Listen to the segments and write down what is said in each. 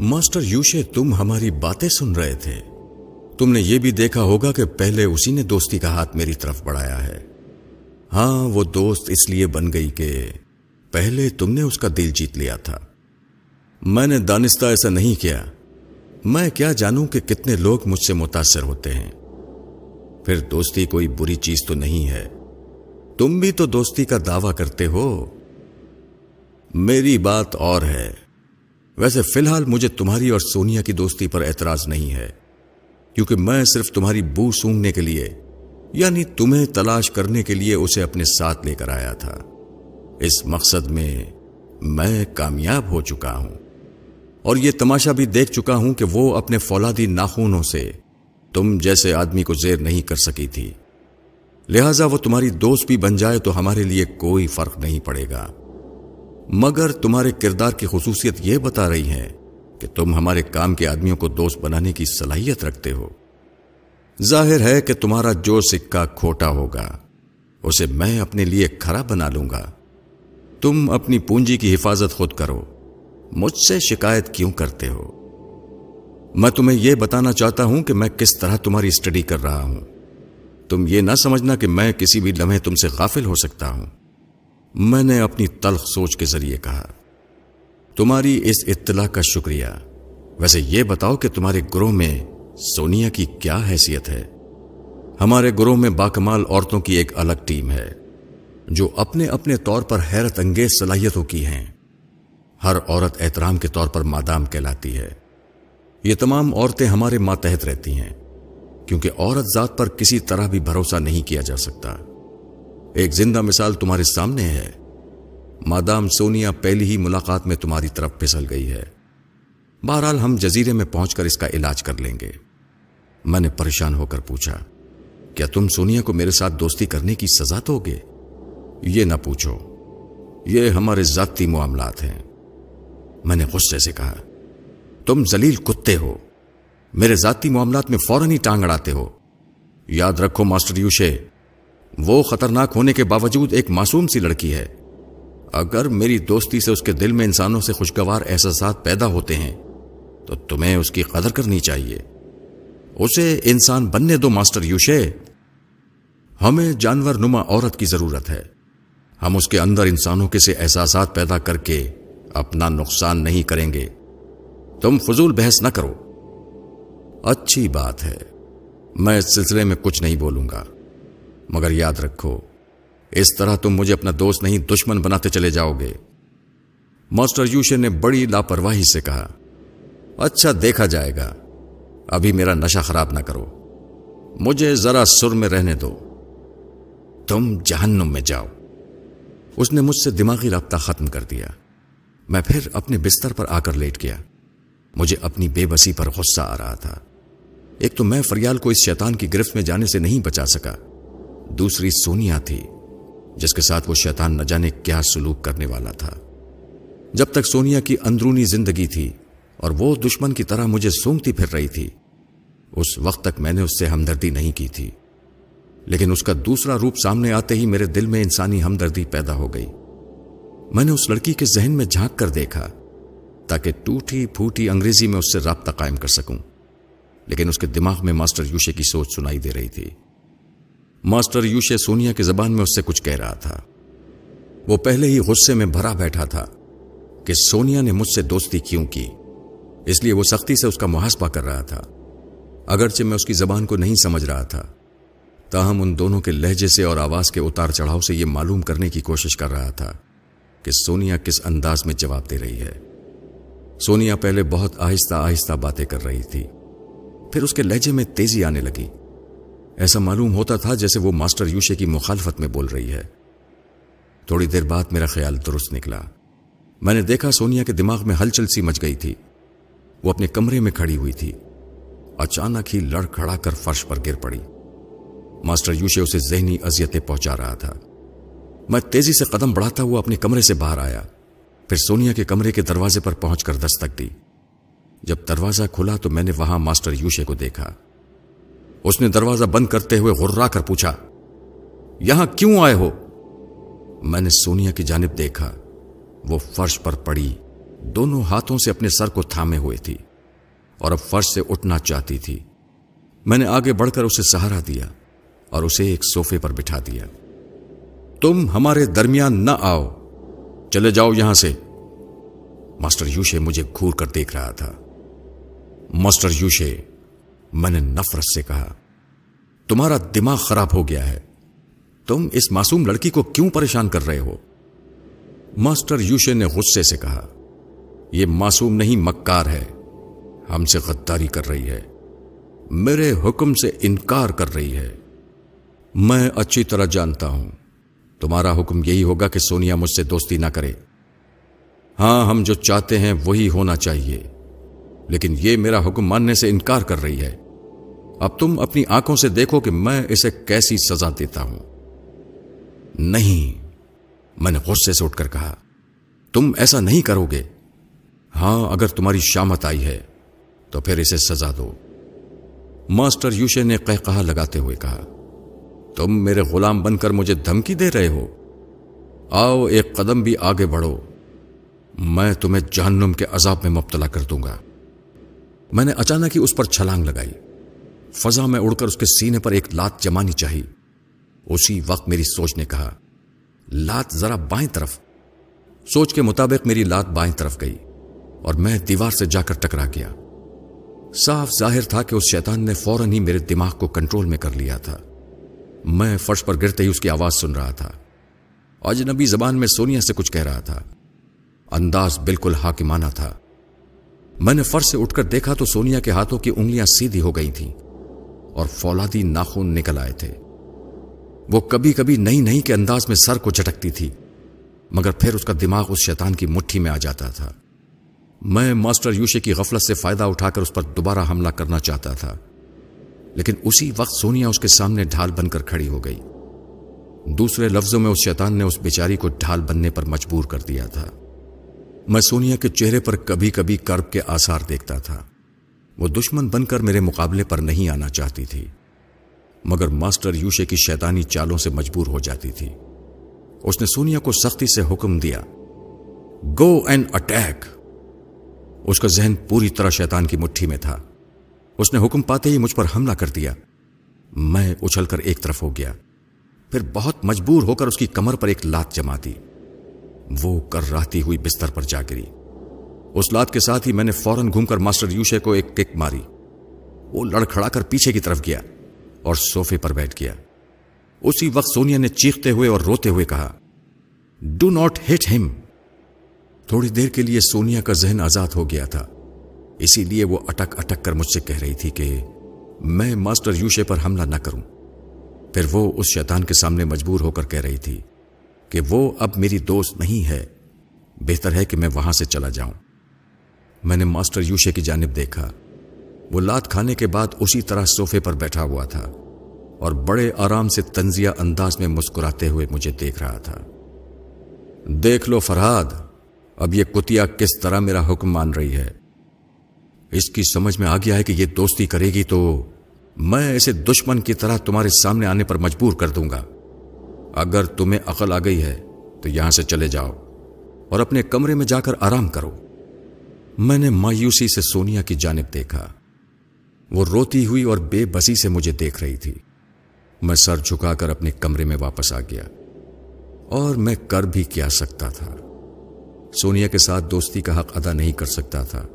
Master یوشے، تم ہماری باتیں سن رہے تھے۔ تم نے یہ بھی دیکھا ہوگا کہ پہلے اسی نے دوستی کا ہاتھ میری طرف بڑھایا ہے۔ ہاں وہ دوست اس لیے بن گئی کہ پہلے تم نے اس کا دل جیت لیا تھا۔ میں نے دانستہ ایسا نہیں کیا۔ میں کیا جانوں کہ کتنے لوگ مجھ سے متاثر ہوتے ہیں۔ پھر دوستی کوئی بری چیز تو نہیں ہے۔ تم بھی تو دوستی کا دعوی کرتے ہو۔ میری بات اور ہے۔ ویسے فی الحال مجھے تمہاری اور سونیا کی دوستی پر اعتراض نہیں ہے، کیونکہ میں صرف تمہاری بو سونگنے کے لیے یعنی تمہیں تلاش کرنے کے لیے اسے اپنے ساتھ لے کر آیا تھا۔ اس مقصد میں میں کامیاب ہو چکا ہوں۔ اور یہ تماشا بھی دیکھ چکا ہوں کہ وہ اپنے فولادی ناخونوں سے تم جیسے آدمی کو زیر نہیں کر سکی تھی۔ لہذا وہ تمہاری دوست بھی بن جائے تو ہمارے لیے کوئی فرق نہیں پڑے گا۔ مگر تمہارے کردار کی خصوصیت یہ بتا رہی ہے کہ تم ہمارے کام کے آدمیوں کو دوست بنانے کی صلاحیت رکھتے ہو۔ ظاہر ہے کہ تمہارا جو سکہ کھوٹا ہوگا، اسے میں اپنے لیے کھڑا بنا لوں گا۔ تم اپنی پونجی کی حفاظت خود کرو۔ مجھ سے شکایت کیوں کرتے ہو؟ میں تمہیں یہ بتانا چاہتا ہوں کہ میں کس طرح تمہاری اسٹڈی کر رہا ہوں۔ تم یہ نہ سمجھنا کہ میں کسی بھی لمحے تم سے غافل ہو سکتا ہوں۔ میں نے اپنی تلخ سوچ کے ذریعے کہا، تمہاری اس اطلاع کا شکریہ۔ ویسے یہ بتاؤ کہ تمہارے گروہ میں سونیا کی کیا حیثیت ہے؟ ہمارے گروہ میں باکمال عورتوں کی ایک الگ ٹیم ہے، جو اپنے اپنے طور پر حیرت انگیز صلاحیتوں کی ہیں۔ ہر عورت احترام کے طور پر مادام کہلاتی ہے۔ یہ تمام عورتیں ہمارے ماتحت رہتی ہیں، کیونکہ عورت ذات پر کسی طرح بھی بھروسہ نہیں کیا جا سکتا۔ ایک زندہ مثال تمہارے سامنے ہے۔ مادام سونیا پہلی ہی ملاقات میں تمہاری طرف پھسل گئی ہے۔ بہرحال ہم جزیرے میں پہنچ کر اس کا علاج کر لیں گے۔ میں نے پریشان ہو کر پوچھا، کیا تم سونیا کو میرے ساتھ دوستی کرنے کی سزا دو گے؟ یہ نہ پوچھو۔ یہ ہمارے ذاتی معاملات ہیں۔ میں نے غصے سے کہا، تم زلیل کتے ہو۔ میرے ذاتی معاملات میں فوراً ہی ٹانگ اڑاتے ہو۔ یاد رکھو ماسٹر یوشے وہ خطرناک ہونے کے باوجود ایک معصوم سی لڑکی ہے۔ اگر میری دوستی سے اس کے دل میں انسانوں سے خوشگوار احساسات پیدا ہوتے ہیں، تو تمہیں اس کی قدر کرنی چاہیے۔ اسے انسان بننے دو، ماسٹر یوشے۔ ہمیں جانور نما عورت کی ضرورت ہے۔ ہم اس کے اندر انسانوں کے سے احساسات پیدا کر کے اپنا نقصان نہیں کریں گے۔ تم فضول بحث نہ کرو۔ اچھی بات ہے۔ میں اس سلسلے میں کچھ نہیں بولوں گا۔ مگر یاد رکھو، اس طرح تم مجھے اپنا دوست نہیں، دشمن بناتے چلے جاؤ گے۔ ماسٹر یوشے نے بڑی لاپرواہی سے کہا اچھا دیکھا جائے گا۔ ابھی میرا نشہ خراب نہ کرو۔ مجھے ذرا سر میں رہنے دو۔ تم جہنم میں جاؤ۔ اس نے مجھ سے دماغی رابطہ ختم کر دیا۔ میں پھر اپنے بستر پر آ کر لیٹ گیا۔ مجھے اپنی بے بسی پر غصہ آ رہا تھا۔ ایک تو میں فریال کو اس شیطان کی گرفت میں جانے سے نہیں بچا سکا۔ دوسری سونیا تھی، جس کے ساتھ وہ شیطان نہ جانے کیا سلوک کرنے والا تھا۔ جب تک سونیا کی اندرونی زندگی تھی اور وہ دشمن کی طرح مجھے سونگتی پھر رہی تھی، اس وقت تک میں نے اس سے ہمدردی نہیں کی تھی۔ لیکن اس کا دوسرا روپ سامنے آتے ہی میرے دل میں انسانی ہمدردی پیدا ہو گئی۔ میں نے اس لڑکی کے ذہن میں جھانک کر دیکھا تاکہ ٹوٹی پھوٹی انگریزی میں اس سے رابطہ قائم کر سکوں۔ لیکن اس کے دماغ میں ماسٹر یوشے کی سوچ سنائی دے رہی تھی۔ ماسٹر یوشے سونیا کی زبان میں اس سے کچھ کہہ رہا تھا۔ وہ پہلے ہی غصے میں بھرا بیٹھا تھا کہ سونیا نے مجھ سے دوستی کیوں کی۔ اس لیے وہ سختی سے اس کا محاسبہ کر رہا تھا۔ اگرچہ میں اس کی زبان کو نہیں سمجھ رہا تھا، تاہم ان دونوں کے لہجے سے اور آواز کے اتار چڑھاؤ سے یہ معلوم کرنے کی کوشش کر رہا تھا کہ سونیا کس انداز میں جواب دے رہی ہے۔ سونیا پہلے بہت آہستہ آہستہ باتیں کر رہی تھی، پھر اس کے لہجے میں تیزی آنے لگی۔ ایسا معلوم ہوتا تھا جیسے وہ ماسٹر یوشے کی مخالفت میں بول رہی ہے۔ تھوڑی دیر بعد میرا خیال درست نکلا۔ میں نے دیکھا سونیا کے دماغ میں ہلچل سی مچ گئی تھی۔ وہ اپنے کمرے میں کھڑی ہوئی تھی۔ اچانک ہی لڑ کھڑا کر فرش پر گر پڑی۔ ماسٹر یوشے اسے ذہنی اذیتیں پہنچا رہا تھا۔ میں تیزی سے قدم بڑھاتا ہوا اپنے کمرے سے باہر آیا۔ پھر سونیا کے کمرے کے دروازے پر پہنچ کر دستک دی۔ جب دروازہ کھلا تو میں نے وہاں ماسٹر یوشے کو دیکھا۔ اس نے دروازہ بند کرتے ہوئے غرا کر پوچھا، یہاں کیوں آئے ہو؟ میں نے سونیا کی جانب دیکھا، وہ فرش پر پڑی، دونوں ہاتھوں سے اپنے سر کو تھامے ہوئے تھی اور اب فرش سے اٹھنا چاہتی تھی۔ میں نے آگے بڑھ کر اسے سہارا دیا اور اسے ایک سوفے پر بٹھا دیا۔ تم ہمارے درمیان نہ آؤ، چلے جاؤ یہاں سے۔ ماسٹر یوشے مجھے گھور کر دیکھ رہا تھا۔ ماسٹر یوشے میں نے نفرت سے کہا، تمہارا دماغ خراب ہو گیا ہے۔ تم اس معصوم لڑکی کو کیوں پریشان کر رہے ہو؟ ماسٹر یوشے نے غصے سے کہا، یہ معصوم نہیں، مکار ہے۔ ہم سے غداری کر رہی ہے۔ میرے حکم سے انکار کر رہی ہے۔ میں اچھی طرح جانتا ہوں۔ تمہارا حکم یہی ہوگا کہ سونیا مجھ سے دوستی نہ کرے۔ ہاں ہم جو چاہتے ہیں وہی ہونا چاہیے۔ لیکن یہ میرا حکم ماننے سے انکار کر رہی ہے۔ اب تم اپنی آنکھوں سے دیکھو کہ میں اسے کیسی سزا دیتا ہوں۔ نہیں، میں نے غصے سے اٹھ کر کہا، تم ایسا نہیں کرو گے۔ ہاں اگر تمہاری شامت آئی ہے، تو پھر اسے سزا دو۔ ماسٹر یوشے نے کہ کہا لگاتے ہوئے کہا، تم میرے غلام بن کر مجھے دھمکی دے رہے ہو۔ آؤ، ایک قدم بھی آگے بڑھو۔ میں تمہیں جہنم کے عذاب میں مبتلا کر دوں گا۔ میں نے اچانک ہی اس پر چھلانگ لگائی۔ فضا میں اڑ کر اس کے سینے پر ایک لات جمانی چاہی۔ اسی وقت میری سوچ نے کہا، لات ذرا بائیں طرف۔ سوچ کے مطابق میری لات بائیں طرف گئی اور میں دیوار سے جا کر ٹکرا گیا صاف ظاہر تھا کہ اس شیطان نے فوراً ہی میرے دماغ کو کنٹرول میں کر لیا تھا۔ میں فرش پر گرتے ہی اس کی آواز سن رہا تھا۔ اجنبی زبان میں سونیا سے کچھ کہہ رہا تھا۔ انداز بالکل حاکمانہ تھا۔ میں نے فرش سے اٹھ کر دیکھا تو سونیا کے ہاتھوں کی انگلیاں سیدھی ہو گئی تھیں اور فولادی ناخون نکل آئے تھے۔ وہ کبھی کبھی نئی نئی کے انداز میں سر کو جھٹکتی تھی، مگر پھر اس کا دماغ اس شیطان کی مٹھی میں آ جاتا تھا۔ میں ماسٹر یوشے کی غفلت سے فائدہ اٹھا کر اس پر دوبارہ حملہ کرنا چاہتا تھا۔ لیکن اسی وقت سونیا اس کے سامنے ڈھال بن کر کھڑی ہو گئی۔ دوسرے لفظوں میں اس شیطان نے اس بیچاری کو ڈھال بننے پر مجبور کر دیا تھا۔ میں سونیا کے چہرے پر کبھی کبھی کرب کے آثار دیکھتا تھا۔ وہ دشمن بن کر میرے مقابلے پر نہیں آنا چاہتی تھی، مگر ماسٹر یوشے کی شیطانی چالوں سے مجبور ہو جاتی تھی۔ اس نے سونیا کو سختی سے حکم دیا گو اینڈ اٹیک اس کا ذہن پوری طرح شیطان کی مٹھی میں تھا۔ اس نے حکم پاتے ہی مجھ پر حملہ کر دیا۔ میں اچھل کر ایک طرف ہو گیا، پھر بہت مجبور ہو کر اس کی کمر پر ایک لات جما دی۔ وہ کر رہتی ہوئی بستر پر جا گری۔ اس لات کے ساتھ ہی میں نے فوراً گھوم کر ماسٹر یوشے کو ایک کک ماری۔ وہ لڑکھڑا کر پیچھے کی طرف گیا اور سوفے پر بیٹھ گیا۔ اسی وقت سونیا نے چیختے ہوئے اور روتے ہوئے کہا ڈو ناٹ ہٹ ہم تھوڑی دیر کے لیے سونیا کا ذہن آزاد ہو گیا تھا۔ اسی لیے وہ اٹک اٹک کر مجھ سے کہہ رہی تھی کہ میں ماسٹر یوشے پر حملہ نہ کروں۔ پھر وہ اس شیطان کے سامنے مجبور ہو کر کہہ رہی تھی کہ وہ اب میری دوست نہیں ہے، بہتر ہے کہ میں وہاں سے چلا جاؤں۔ میں نے ماسٹر یوشے کی جانب دیکھا۔ وہ لات کھانے کے بعد اسی طرح سوفے پر بیٹھا ہوا تھا اور بڑے آرام سے تنزیہ انداز میں مسکراتے ہوئے مجھے دیکھ رہا تھا۔ دیکھ لو فرحاد، اب یہ کتیا کس طرح میرا حکم مان رہی ہے؟ اس کی سمجھ میں آ گیا ہے کہ یہ دوستی کرے گی تو میں اسے دشمن کی طرح تمہارے سامنے آنے پر مجبور کر دوں گا۔ اگر تمہیں عقل آ گئی ہے تو یہاں سے چلے جاؤ اور اپنے کمرے میں جا کر آرام کرو۔ میں نے مایوسی سے سونیا کی جانب دیکھا۔ وہ روتی ہوئی اور بے بسی سے مجھے دیکھ رہی تھی۔ میں سر جھکا کر اپنے کمرے میں واپس آ گیا اور میں کر بھی کیا سکتا تھا۔ سونیا کے ساتھ دوستی کا حق ادا نہیں کر سکتا تھا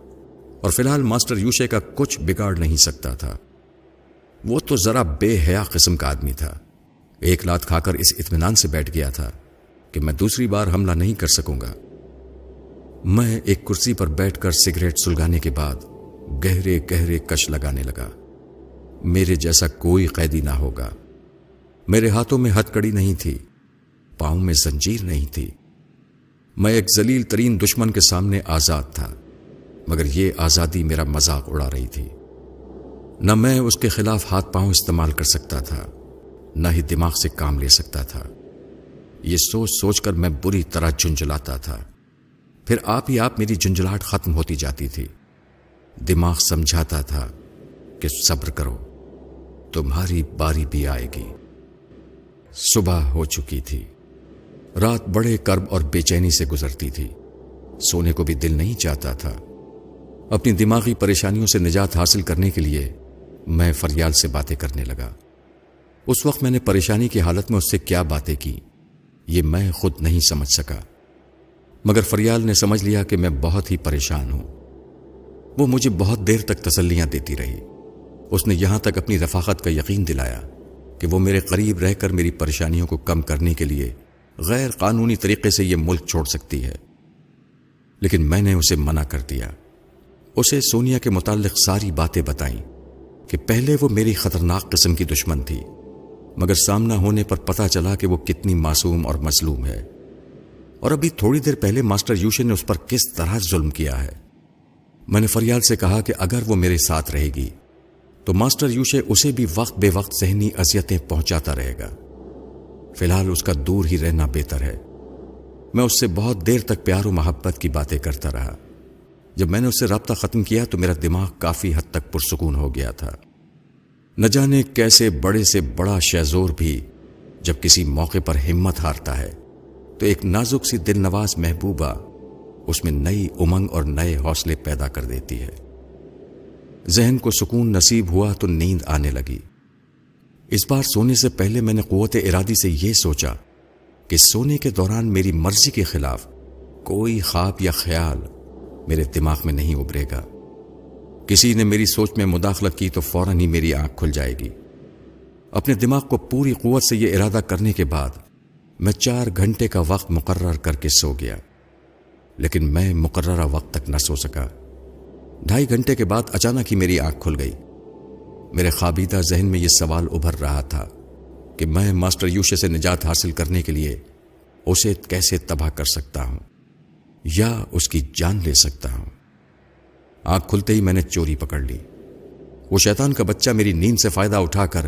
اور فی الحال ماسٹر یوشے کا کچھ بگاڑ نہیں سکتا تھا۔ وہ تو ذرا بے حیا قسم کا آدمی تھا۔ ایک لات کھا کر اس اطمینان سے بیٹھ گیا تھا کہ میں دوسری بار حملہ نہیں کر سکوں گا۔ میں ایک کرسی پر بیٹھ کر سگریٹ سلگانے کے بعد گہرے گہرے کش لگانے لگا۔ میرے جیسا کوئی قیدی نہ ہوگا۔ میرے ہاتھوں میں ہتھ کڑی نہیں تھی، پاؤں میں زنجیر نہیں تھی۔ میں ایک ذلیل ترین دشمن کے سامنے آزاد تھا، مگر یہ آزادی میرا مذاق اڑا رہی تھی۔ نہ میں اس کے خلاف ہاتھ پاؤں استعمال کر سکتا تھا۔ نہ ہی دماغ سے کام لے سکتا تھا۔ یہ سوچ سوچ کر میں بری طرح جنجلاتا تھا۔ پھر آپ ہی آپ میری جنجلاہٹ ختم ہوتی جاتی تھی۔ دماغ سمجھاتا تھا کہ صبر کرو، تمہاری باری بھی آئے گی۔ صبح ہو چکی تھی۔ رات بڑے کرب اور بے چینی سے گزرتی تھی۔ سونے کو بھی دل نہیں چاہتا تھا۔ اپنی دماغی پریشانیوں سے نجات حاصل کرنے کے لیے میں فریال سے باتیں کرنے لگا۔ اس وقت میں نے پریشانی کی حالت میں اس سے کیا باتیں کی؟ یہ میں خود نہیں سمجھ سکا۔ مگر فریال نے سمجھ لیا کہ میں بہت ہی پریشان ہوں۔ وہ مجھے بہت دیر تک تسلیاں دیتی رہی۔ اس نے یہاں تک اپنی رفاقت کا یقین دلایا کہ وہ میرے قریب رہ کر میری پریشانیوں کو کم کرنے کے لیے غیر قانونی طریقے سے یہ ملک چھوڑ سکتی ہے۔ لیکن میں نے اسے منع کر دیا۔ اسے سونیا کے متعلق ساری باتیں بتائیں کہ پہلے وہ میری خطرناک قسم کی دشمن تھی۔ مگر سامنا ہونے پر پتا چلا کہ وہ کتنی معصوم اور مظلوم ہے۔ اور ابھی تھوڑی دیر پہلے ماسٹر یوشن نے اس پر کس طرح ظلم کیا ہے؟ میں نے فریال سے کہا کہ اگر وہ میرے ساتھ رہے گی، تو ماسٹر یوشے اسے بھی وقت بے وقت ذہنی اذیتیں پہنچاتا رہے گا۔ فی الحال اس کا دور ہی رہنا بہتر ہے۔ میں اس سے بہت دیر تک پیار و محبت کی باتیں کرتا رہا۔ جب میں نے اس سے رابطہ ختم کیا تو میرا دماغ کافی حد تک پرسکون ہو گیا تھا۔ نہ جانے کیسے بڑے سے بڑا شہزور بھی جب کسی موقع پر ہمت ہارتا ہے، تو ایک نازک سی دل نواز محبوبہ اس میں نئی امنگ اور نئے حوصلے پیدا کر دیتی ہے۔ ذہن کو سکون نصیب ہوا تو نیند آنے لگی۔ اس بار سونے سے پہلے میں نے قوت ارادی سے یہ سوچا کہ سونے کے دوران میری مرضی کے خلاف کوئی خواب یا خیال میرے دماغ میں نہیں ابھرے گا۔ کسی نے میری سوچ میں مداخلت کی تو فوراً ہی میری آنکھ کھل جائے گی۔ اپنے دماغ کو پوری قوت سے یہ ارادہ کرنے کے بعد میں چار گھنٹے کا وقت مقرر کر کے سو گیا۔ لیکن میں مقررہ وقت تک نہ سو سکا۔ ڈھائی گھنٹے کے بعد اچانک ہی میری آنکھ کھل گئی۔ میرے خوابیدہ ذہن میں یہ سوال ابھر رہا تھا کہ میں ماسٹر یوشے سے نجات حاصل کرنے کے لیے اسے کیسے تباہ کر سکتا ہوں یا اس کی جان لے سکتا ہوں۔ آنکھ کھلتے ہی میں نے چوری پکڑ لی۔ وہ شیطان کا بچہ میری نیند سے فائدہ اٹھا کر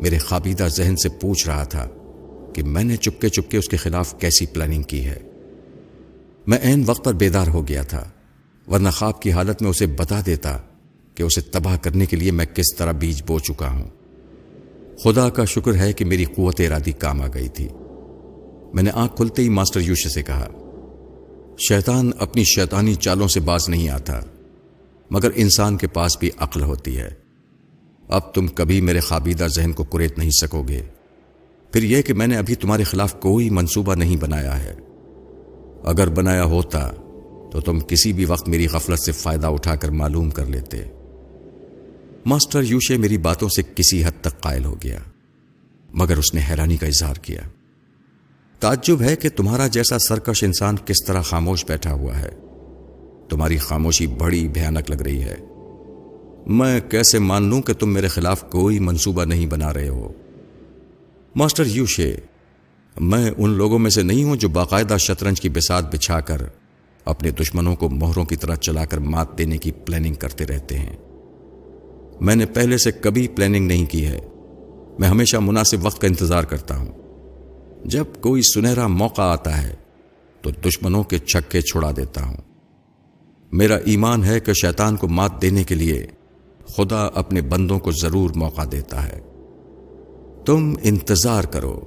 میرے خوابیدہ ذہن سے پوچھ رہا تھا کہ میں نے چپکے چپکے اس کے خلاف کیسی پلاننگ کی ہے۔ میں این وقت پر بیدار ہو گیا تھا، ورنہ خواب کی حالت میں اسے بتا دیتا کہ اسے تباہ کرنے کے لیے میں کس طرح بیج بو چکا ہوں۔ خدا کا شکر ہے کہ میری قوت ارادی کام آ گئی تھی۔ میں نے آنکھ کھلتے ہی ماسٹر یوش سے کہا، شیطان اپنی شیطانی چالوں سے باز نہیں آتا۔ مگر انسان کے پاس بھی عقل ہوتی ہے۔ اب تم کبھی میرے خوابیدہ ذہن کو کریت نہیں سکو گے پھر یہ کہ میں نے ابھی تمہارے خلاف کوئی منصوبہ نہیں بنایا ہے۔ اگر بنایا ہوتا تو تم کسی بھی وقت میری غفلت سے فائدہ اٹھا کر معلوم کر لیتے۔ ماسٹر یوشے میری باتوں سے کسی حد تک قائل ہو گیا، مگر اس نے حیرانی کا اظہار کیا۔ تعجب ہے کہ تمہارا جیسا سرکش انسان کس طرح خاموش بیٹھا ہوا ہے۔ تمہاری خاموشی بڑی بھیانک لگ رہی ہے۔ میں کیسے مان لوں کہ تم میرے خلاف کوئی منصوبہ نہیں بنا رہے ہو؟ ماسٹر یوشے، میں ان لوگوں میں سے نہیں ہوں جو باقاعدہ شطرنج کی بسات بچھا کر اپنے دشمنوں کو مہروں کی طرح چلا کر مات دینے کی پلاننگ کرتے رہتے ہیں۔ میں نے پہلے سے کبھی پلاننگ نہیں کی ہے۔ میں ہمیشہ مناسب وقت کا انتظار کرتا ہوں۔ جب کوئی سنہرا موقع آتا ہے، تو دشمنوں کے چھکے چھڑا دیتا ہوں۔ میرا ایمان ہے کہ شیطان کو مات دینے کے لیے خدا اپنے بندوں کو ضرور موقع دیتا ہے۔ تم انتظار کرو۔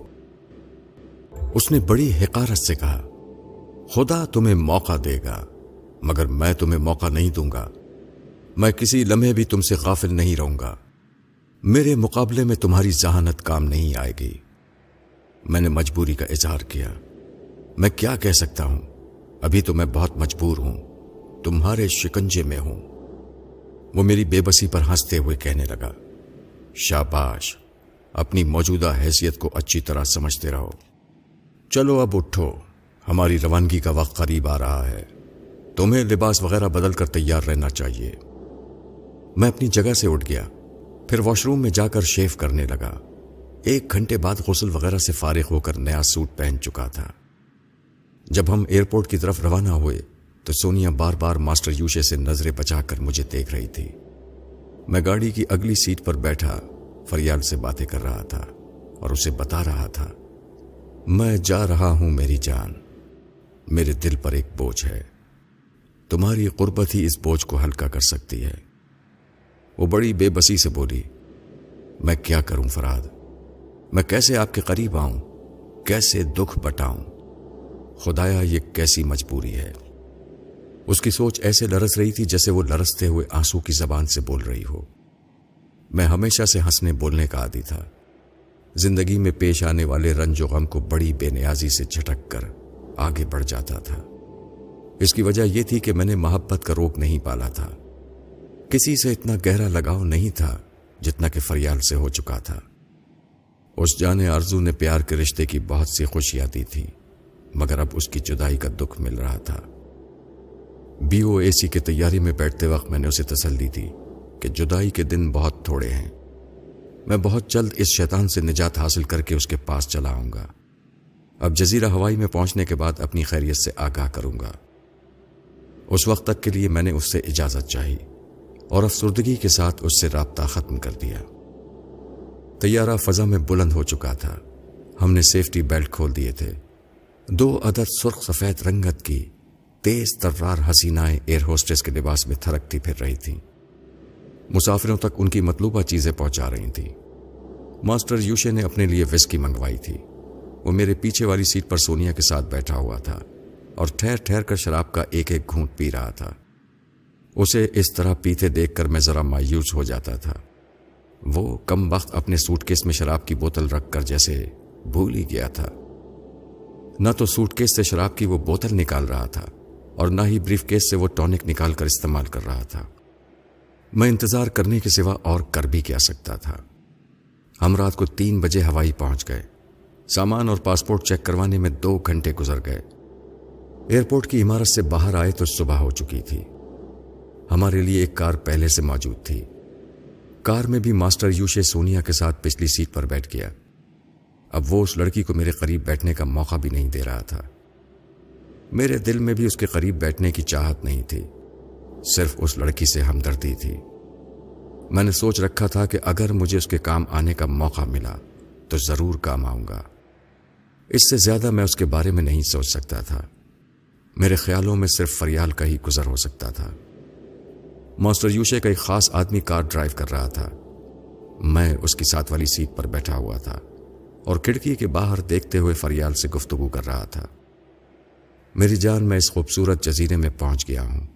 اس نے بڑی حقارت سے کہا، خدا تمہیں موقع دے گا، مگر میں تمہیں موقع نہیں دوں گا۔ میں کسی لمحے بھی تم سے غافل نہیں رہوں گا۔ میرے مقابلے میں تمہاری ذہانت کام نہیں آئے گی۔ میں نے مجبوری کا اظہار کیا۔ میں کیا کہہ سکتا ہوں؟ ابھی تو میں بہت مجبور ہوں۔ تمہارے شکنجے میں ہوں۔ وہ میری بے بسی پر ہنستے ہوئے کہنے لگا، شاباش، اپنی موجودہ حیثیت کو اچھی طرح سمجھتے رہو۔ چلو اب اٹھو، ہماری روانگی کا وقت قریب آ رہا ہے۔ تمہیں لباس وغیرہ بدل کر تیار رہنا چاہیے۔ میں اپنی جگہ سے اٹھ گیا، پھر واش روم میں جا کر شیف کرنے لگا۔ ایک گھنٹے بعد غسل وغیرہ سے فارغ ہو کر نیا سوٹ پہن چکا تھا۔ جب ہم ایئرپورٹ کی طرف روانہ ہوئے تو سونیا بار بار ماسٹر یوشے سے نظریں بچا کر مجھے دیکھ رہی تھی۔ میں گاڑی کی اگلی سیٹ پر بیٹھا فریال سے باتیں کر رہا تھا اور اسے بتا رہا تھا۔ میں جا رہا ہوں، میری جان۔ میرے دل پر ایک بوجھ ہے۔ تمہاری قربت ہی اس بوجھ کو ہلکا کر سکتی ہے۔ وہ بڑی بے بسی سے بولی، میں کیا کروں فراد؟ میں کیسے آپ کے قریب آؤں؟ کیسے دکھ بٹاؤں؟ خدایا، یہ کیسی مجبوری ہے؟ اس کی سوچ ایسے لرس رہی تھی جیسے وہ لرستے ہوئے آنسو کی زبان سے بول رہی ہو۔ میں ہمیشہ سے ہنسنے بولنے کا عادی تھا۔ زندگی میں پیش آنے والے رنج و غم کو بڑی بے نیازی سے جھٹک کر آگے بڑھ جاتا تھا۔ اس کی وجہ یہ تھی کہ میں نے محبت کا روک نہیں پالا تھا۔ کسی سے اتنا گہرا لگاؤ نہیں تھا جتنا کہ فریال سے ہو چکا تھا۔ اس جانے آرزو نے پیار کے رشتے کی بہت سی خوشیاں دی تھی مگر اب اس کی جدائی کا دکھ مل رہا تھا۔ بی او اے سی کی تیاری میں بیٹھتے وقت میں نے اسے تسلی دی کہ جدائی کے دن بہت تھوڑے ہیں۔ میں بہت جلد اس شیطان سے نجات حاصل کر کے اس کے پاس چلا آؤں گا۔ اب جزیرہ ہوائی میں پہنچنے کے بعد اپنی خیریت سے آگاہ کروں گا۔ اس وقت تک کے لیے میں نے اس سے اجازت چاہی اور افسردگی کے ساتھ اس سے رابطہ ختم کر دیا۔ طیارہ فضا میں بلند ہو چکا تھا۔ ہم نے سیفٹی بیلٹ کھول دیے تھے۔ دو عدد سرخ سفید رنگت کی تیز ترار حسینائیں ایئر ہوسٹس کے لباس میں تھرکتی پھر رہی تھیں۔ مسافروں تک ان کی مطلوبہ چیزیں پہنچا رہی تھیں۔ ماسٹر یوشے نے اپنے لیے وسکی منگوائی تھی۔ وہ میرے پیچھے والی سیٹ پر سونیا کے ساتھ بیٹھا ہوا تھا اور ٹھہر ٹھہر کر شراب کا ایک ایک گھونٹ پی رہا تھا۔ اسے اس طرح پیتے دیکھ کر میں ذرا مایوس ہو جاتا تھا۔ وہ کم وقت اپنے سوٹ کیس میں شراب کی بوتل رکھ کر جیسے بھول ہی گیا تھا۔ نہ تو سوٹ کیس سے شراب کی وہ بوتل نکال رہا تھا۔ اور نہ ہی بریف کیس سے وہ ٹونک نکال کر استعمال کر رہا تھا۔ میں انتظار کرنے کے سوا اور کر بھی کیا سکتا تھا۔ ہم رات کو تین بجے ہوائی پہنچ گئے۔ سامان اور پاسپورٹ چیک کروانے میں دو گھنٹے گزر گئے۔ ایئرپورٹ کی عمارت سے باہر آئے تو صبح ہو چکی تھی۔ ہمارے لیے ایک کار پہلے سے موجود تھی۔ کار میں بھی ماسٹر یوشے سونیا کے ساتھ پچھلی سیٹ پر بیٹھ گیا۔ اب وہ اس لڑکی کو میرے قریب بیٹھنے کا موقع بھی نہیں دے رہا تھا۔ میرے دل میں بھی اس کے قریب بیٹھنے کی چاہت نہیں تھی۔ صرف اس لڑکی سے ہمدردی تھی۔ میں نے سوچ رکھا تھا کہ اگر مجھے اس کے کام آنے کا موقع ملا تو ضرور کام آؤں گا۔ اس سے زیادہ میں اس کے بارے میں نہیں سوچ سکتا تھا۔ میرے خیالوں میں صرف فریال کا ہی گزر ہو سکتا تھا۔ ماسٹر یوشے کا ایک خاص آدمی کار ڈرائیو کر رہا تھا۔ میں اس کی ساتھ والی سیٹ پر بیٹھا ہوا تھا اور کھڑکی کے باہر دیکھتے ہوئے فریال سے گفتگو کر رہا تھا۔ میری جان میں اس خوبصورت جزیرے میں پہنچ گیا ہوں۔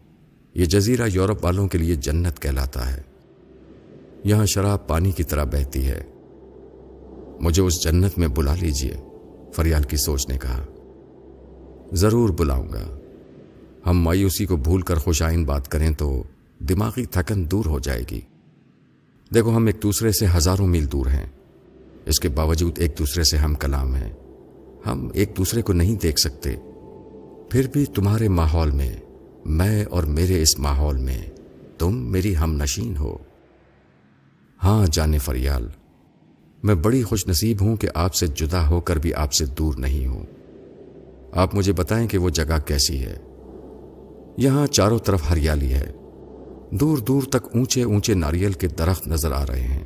یہ جزیرہ یورپ والوں کے لیے جنت کہلاتا ہے۔ یہاں شراب پانی کی طرح بہتی ہے۔ مجھے اس جنت میں بلا لیجیے فریال کی سوچ نے کہا۔ ضرور بلاؤں گا۔ ہم مایوسی کو بھول کر خوش آئین بات کریں تو دماغی تھکن دور ہو جائے گی۔ دیکھو، ہم ایک دوسرے سے ہزاروں میل دور ہیں۔ اس کے باوجود ایک دوسرے سے ہم کلام ہیں۔ ہم ایک دوسرے کو نہیں دیکھ سکتے۔ پھر بھی تمہارے ماحول میں میں اور میرے اس ماحول میں تم میری ہم نشین ہو۔ ہاں جانے فریال، میں بڑی خوش نصیب ہوں کہ آپ سے جدا ہو کر بھی آپ سے دور نہیں ہوں۔ آپ مجھے بتائیں کہ وہ جگہ کیسی ہے۔ یہاں چاروں طرف ہریالی ہے۔ دور دور تک اونچے اونچے ناریل کے درخت نظر آ رہے ہیں۔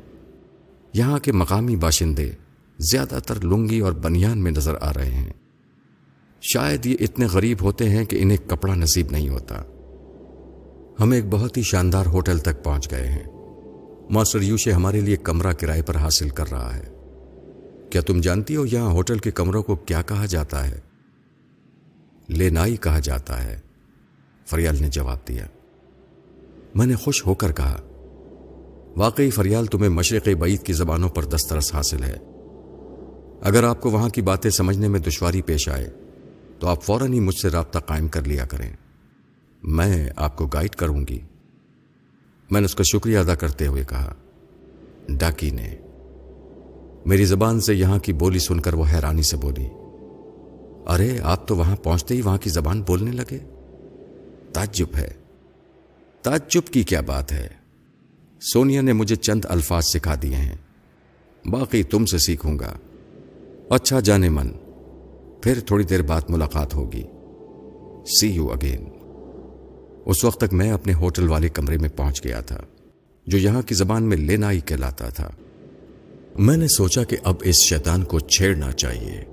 یہاں کے مقامی باشندے زیادہ تر لنگی اور بنیان میں نظر آ رہے ہیں۔ شاید یہ اتنے غریب ہوتے ہیں کہ انہیں کپڑا نصیب نہیں ہوتا۔ ہم ایک بہت ہی شاندار ہوٹل تک پہنچ گئے ہیں۔ ماسٹر یوشے ہمارے لیے کمرہ کرائے پر حاصل کر رہا ہے۔ کیا تم جانتی ہو یہاں ہوٹل کے کمروں کو کیا کہا جاتا ہے؟ لینائی کہا جاتا ہے۔ فریال نے جواب دیا۔ میں نے خوش ہو کر کہا۔ واقعی فریال تمہیں مشرق بعید کی زبانوں پر دسترس حاصل ہے۔ اگر آپ کو وہاں کی باتیں سمجھنے میں دشواری پیش آئے تو آپ فوراً ہی مجھ سے رابطہ قائم کر لیا کریں۔ میں آپ کو گائیڈ کروں گی۔ میں نے اس کا شکریہ ادا کرتے ہوئے کہا، ڈاکی نے۔ میری زبان سے یہاں کی بولی سن کر وہ حیرانی سے بولی، ارے، آپ تو وہاں پہنچتے ہی وہاں کی زبان بولنے لگے۔ تعجب ہے۔ تعجب کی کیا بات ہے؟ سونیا نے مجھے چند الفاظ سکھا دیے ہیں۔ باقی تم سے سیکھوں گا۔ اچھا جانے من۔ پھر تھوڑی دیر بعد ملاقات ہوگی۔ سی یو اگین اس وقت تک میں اپنے ہوٹل والے کمرے میں پہنچ گیا تھا، جو یہاں کی زبان میں لینا ہی کہلاتا تھا۔ میں نے سوچا کہ اب اس شیطان کو چھیڑنا چاہیے۔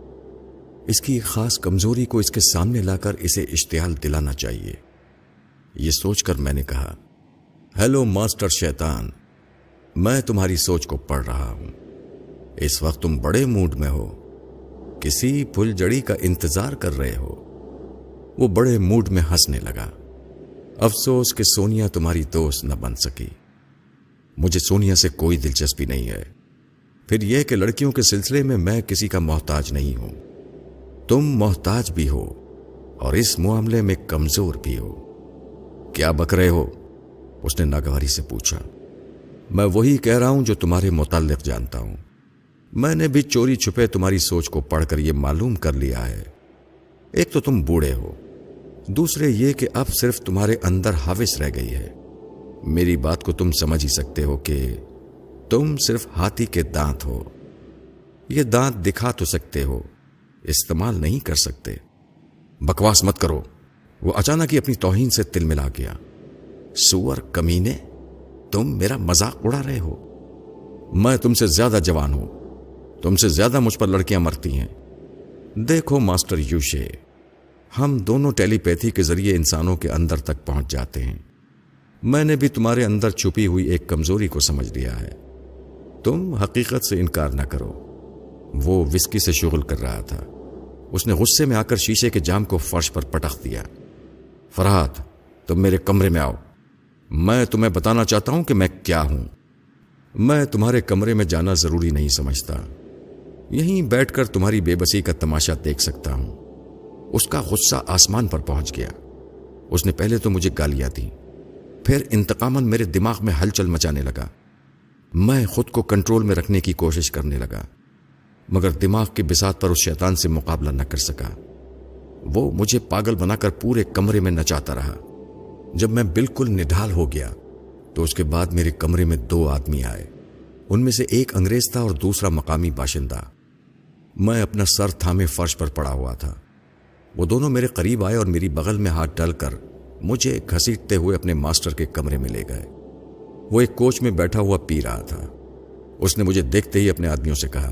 اس کی ایک خاص کمزوری کو اس کے سامنے لا کر اسے اشتعال دلانا چاہیے۔ یہ سوچ کر میں نے کہا ہیلو ماسٹر شیطان میں تمہاری سوچ کو پڑھ رہا ہوں۔ اس وقت تم بڑے موڈ میں ہو۔ کسی پھل جڑی کا انتظار کر رہے ہو۔ وہ بڑے موڈ میں ہنسنے لگا۔ افسوس کہ سونیا تمہاری دوست نہ بن سکی۔ مجھے سونیا سے کوئی دلچسپی نہیں ہے۔ پھر یہ کہ لڑکیوں کے سلسلے میں میں کسی کا محتاج نہیں ہوں۔ تم محتاج بھی ہو اور اس معاملے میں کمزور بھی ہو۔ کیا بک رہے ہو؟ اس نے ناگواری سے پوچھا۔ میں وہی کہہ رہا ہوں جو تمہارے متعلق جانتا ہوں۔ میں نے بھی چوری چھپے تمہاری سوچ کو پڑھ کر یہ معلوم کر لیا ہے۔ ایک تو تم بوڑھے ہو۔ دوسرے یہ کہ اب صرف تمہارے اندر حاوث رہ گئی ہے۔ میری بات کو تم سمجھ ہی سکتے ہو کہ تم صرف ہاتھی کے دانت ہو۔ یہ دانت دکھا تو سکتے ہو، استعمال نہیں کر سکتے۔ بکواس مت کرو۔ وہ اچانک ہی اپنی توہین سے تل ملا گیا۔ سور کمینے، تم میرا مذاق اڑا رہے ہو۔ میں تم سے زیادہ جوان ہوں۔ تم سے زیادہ مجھ پر لڑکیاں مرتی ہیں۔ دیکھو ماسٹر یوشے، ہم دونوں ٹیلی پیتھی کے ذریعے انسانوں کے اندر تک پہنچ جاتے ہیں۔ میں نے بھی تمہارے اندر چھپی ہوئی ایک کمزوری کو سمجھ لیا ہے۔ تم حقیقت سے انکار نہ کرو۔ وہ وسکی سے شغل کر رہا تھا۔ اس نے غصے میں آ کر شیشے کے جام کو فرش پر پٹخ دیا۔ فرحات، تم میرے کمرے میں آؤ۔ میں تمہیں بتانا چاہتا ہوں کہ میں کیا ہوں۔ میں تمہارے کمرے میں جانا ضروری نہیں سمجھتا۔ یہیں بیٹھ کر تمہاری بے بسی کا تماشا دیکھ سکتا ہوں۔ اس کا غصہ آسمان پر پہنچ گیا۔ اس نے پہلے تو مجھے گالیاں دی پھر انتقامن میرے دماغ میں ہلچل مچانے لگا۔ میں خود کو کنٹرول میں رکھنے کی کوشش کرنے لگا۔ مگر دماغ کے بسات پر اس شیطان سے مقابلہ نہ کر سکا۔ وہ مجھے پاگل بنا کر پورے کمرے میں نچاتا رہا۔ جب میں بالکل نڈھال ہو گیا تو اس کے بعد میرے کمرے میں دو آدمی آئے۔ ان میں سے ایک انگریز تھا اور دوسرا مقامی باشندہ۔ میں اپنا سر تھامے فرش پر پڑا ہوا تھا۔ وہ دونوں میرے قریب آئے اور میری بغل میں ہاتھ ڈال کر مجھے گھسیٹتے ہوئے اپنے ماسٹر کے کمرے میں لے گئے۔ وہ ایک کوچ میں بیٹھا ہوا پی رہا تھا۔ اس نے مجھے دیکھتے ہی اپنے آدمیوں سے کہا،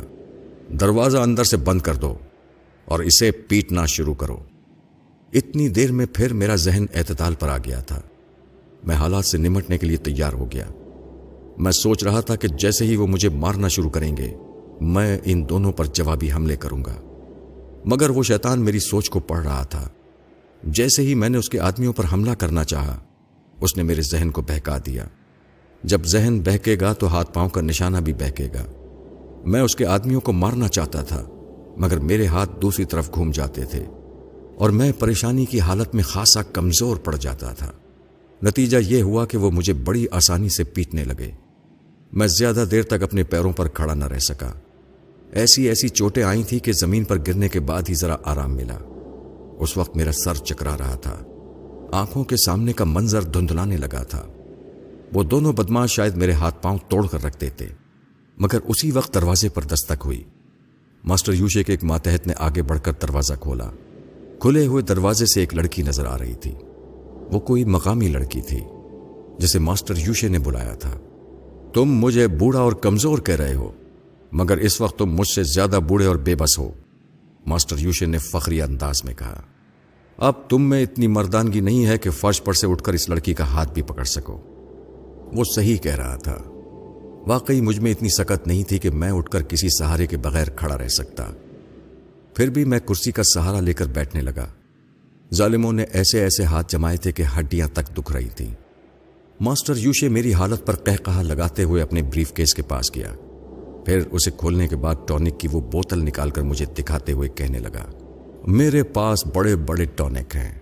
دروازہ اندر سے بند کر دو اور اسے پیٹنا شروع کرو۔ اتنی دیر میں پھر میرا ذہن اعتدال پر آ گیا تھا۔ میں حالات سے نمٹنے کے لیے تیار ہو گیا۔ میں سوچ رہا تھا کہ جیسے ہی وہ مجھے مارنا شروع کریں گے میں ان دونوں پر جوابی حملے کروں گا۔ مگر وہ شیطان میری سوچ کو پڑھ رہا تھا۔ جیسے ہی میں نے اس کے آدمیوں پر حملہ کرنا چاہا، اس نے میرے ذہن کو بہکا دیا۔ جب ذہن بہکے گا تو ہاتھ پاؤں کا نشانہ بھی بہکے گا۔ میں اس کے آدمیوں کو مارنا چاہتا تھا، مگر میرے ہاتھ دوسری طرف گھوم جاتے تھے اور میں پریشانی کی حالت میں خاصا کمزور پڑ جاتا تھا۔ نتیجہ یہ ہوا کہ وہ مجھے بڑی آسانی سے پیٹنے لگے۔ میں زیادہ دیر تک اپنے پیروں پر کھڑا نہ رہ سکا۔ ایسی ایسی چوٹیں آئی تھی کہ زمین پر گرنے کے بعد ہی ذرا آرام ملا۔ اس وقت میرا سر چکرا رہا تھا۔ آنکھوں کے سامنے کا منظر دھندلانے لگا تھا۔ وہ دونوں بدماش شاید میرے ہاتھ پاؤں توڑ کر رکھ دیتے۔ مگر اسی وقت دروازے پر دستک ہوئی۔ ماسٹر یوشے کے ایک ماتحت نے آگے بڑھ کر دروازہ کھولا۔ کھلے ہوئے دروازے سے ایک لڑکی نظر آ رہی تھی۔ وہ کوئی مقامی لڑکی تھی، جسے ماسٹر یوشے نے بلایا تھا۔ تم مجھے بوڑھا اور کمزور کہہ رہے ہو۔ مگر اس وقت تم مجھ سے زیادہ بوڑھے اور بے بس ہو۔ ماسٹر یوشے نے فخری انداز میں کہا، اب تم میں اتنی مردانگی نہیں ہے کہ فرش پر سے اٹھ کر اس لڑکی کا ہاتھ بھی پکڑ سکو۔ وہ صحیح کہہ رہا تھا۔ واقعی مجھ میں اتنی سکت نہیں تھی کہ میں اٹھ کر کسی سہارے کے بغیر کھڑا رہ سکتا۔ پھر بھی میں کرسی کا سہارا لے کر بیٹھنے لگا۔ ظالموں نے ایسے ایسے ہاتھ جمائے تھے کہ ہڈیاں تک دکھ رہی تھیں۔ ماسٹر یوشے میری حالت پر کہہ کہا لگاتے ہوئے اپنے بریف کیس کے پاس گیا۔ پھر اسے کھولنے کے بعد ٹونک کی وہ بوتل نکال کر مجھے دکھاتے ہوئے کہنے لگا، میرے پاس بڑے بڑے ٹونک ہیں۔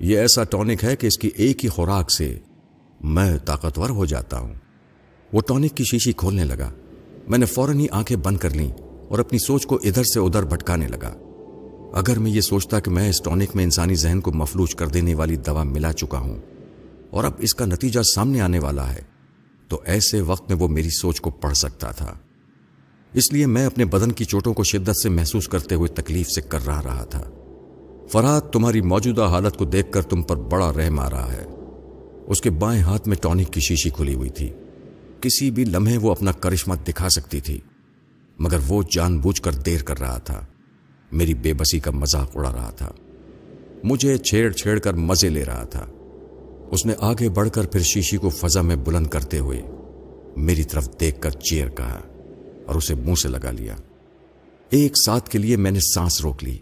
یہ ایسا ٹونک ہے کہ اس کی ایک ہی خوراک سے میں طاقتور ہو جاتا ہوں۔ وہ ٹونک کی شیشی کھولنے لگا۔ میں نے فوراً ہی آنکھیں بند کر لیں اور اپنی سوچ کو ادھر سے ادھر بھٹکانے لگا۔ اگر میں یہ سوچتا کہ میں اس ٹونک میں انسانی ذہن کو مفلوج کر دینے والی دوا ملا چکا ہوں اور اب اس کا نتیجہ سامنے آنے والا ہے، تو ایسے وقت میں وہ میری سوچ کو پڑھ سکتا تھا۔ اس لیے میں اپنے بدن کی چوٹوں کو شدت سے محسوس کرتے ہوئے تکلیف سے کر رہا رہا تھا۔ فراد تمہاری موجودہ حالت کو دیکھ کر تم پر بڑا رحم آ رہا ہے۔ اس کے بائیں ہاتھ میں ٹونک کی شیشی کھلی ہوئی تھی۔ کسی بھی لمحے وہ اپنا کرشمہ دکھا سکتی تھی، مگر وہ جان بوجھ کر دیر کر رہا تھا۔ میری بے بسی کا مذاق اڑا رہا تھا۔ مجھے چھیڑ چھیڑ کر مزے لے رہا تھا۔ اس نے آگے بڑھ کر پھر شیشی کو فضا میں بلند کرتے ہوئے میری طرف دیکھ کر چیر کہا۔ اور اسے منہ سے لگا لیا۔ ایک ساتھ کے لیے میں نے سانس روک لی۔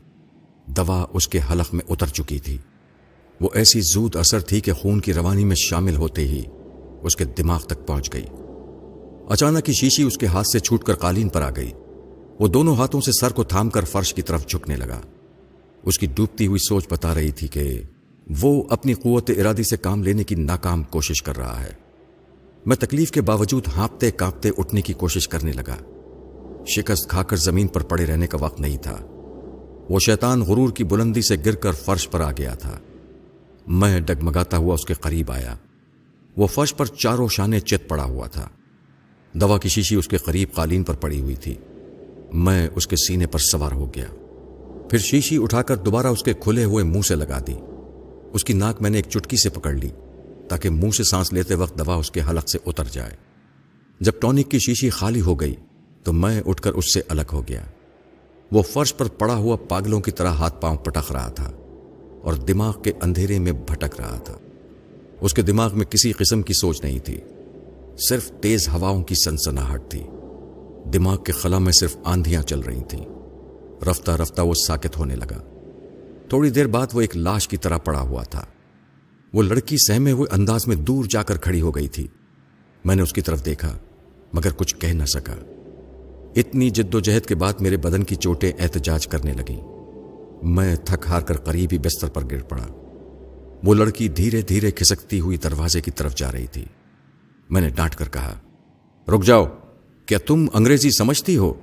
دوا اس کے حلق میں اتر چکی تھی۔ وہ ایسی زود اثر تھی کہ خون کی روانی میں شامل ہوتے ہی اس کے دماغ تک پہنچ گئی۔ اچانک ہی شیشی اس کے ہاتھ سے چھوٹ کر قالین پر آ گئی۔ وہ دونوں ہاتھوں سے سر کو تھام کر فرش کی طرف جھکنے لگا۔ اس کی ڈوبتی ہوئی سوچ بتا رہی تھی کہ وہ اپنی قوت ارادی سے کام لینے کی ناکام کوشش کر رہا ہے۔ میں تکلیف کے باوجود ہانپتے کانپتے اٹھنے کی کوشش کرنے لگا۔ شکست کھا کر زمین پر پڑے رہنے کا وقت نہیں تھا۔ وہ شیطان غرور کی بلندی سے گر کر فرش پر آ گیا تھا۔ میں ڈگمگاتا ہوا اس کے قریب آیا۔ وہ فرش پر چاروں شانے چت پڑا ہوا تھا۔ دوا کی شیشی اس کے قریب قالین پر پڑی ہوئی تھی۔ میں اس کے سینے پر سوار ہو گیا۔ پھر شیشی اٹھا کر دوبارہ اس کے کھلے ہوئے منہ سے لگا دی۔ اس کی ناک میں نے ایک چٹکی سے پکڑ لی تاکہ منہ سے سانس لیتے وقت دوا اس کے حلق سے اتر جائے۔ جب ٹونک کی شیشی خالی ہو گئی تو میں اٹھ کر اس سے الگ ہو گیا۔ وہ فرش پر پڑا ہوا پاگلوں کی طرح ہاتھ پاؤں پٹک رہا تھا اور دماغ کے اندھیرے میں بھٹک رہا تھا۔ اس کے دماغ میں کسی قسم کی سوچ نہیں تھی۔ صرف تیز ہواؤں کی سنسناہٹ تھی۔ دماغ کے خلا میں صرف آندھیاں چل رہی تھیں۔ رفتہ رفتہ وہ ساکت ہونے لگا۔ تھوڑی دیر بعد وہ ایک لاش کی طرح پڑا ہوا تھا۔ وہ لڑکی سہمے ہوئے انداز میں دور جا کر کھڑی ہو گئی تھی۔ میں نے اس کی طرف دیکھا، مگر کچھ کہہ نہ سکا۔ اتنی جد و جہد کے بعد میرے بدن کی چوٹیں احتجاج کرنے لگیں۔ میں تھک ہار کر قریب ہی بستر پر گر پڑا۔ وہ لڑکی دھیرے دھیرے کھسکتی ہوئی دروازے کی طرف جا رہی تھی۔ میں نے ڈانٹ کر کہا، رک جاؤ، کیا تم انگریزی سمجھتی ہو؟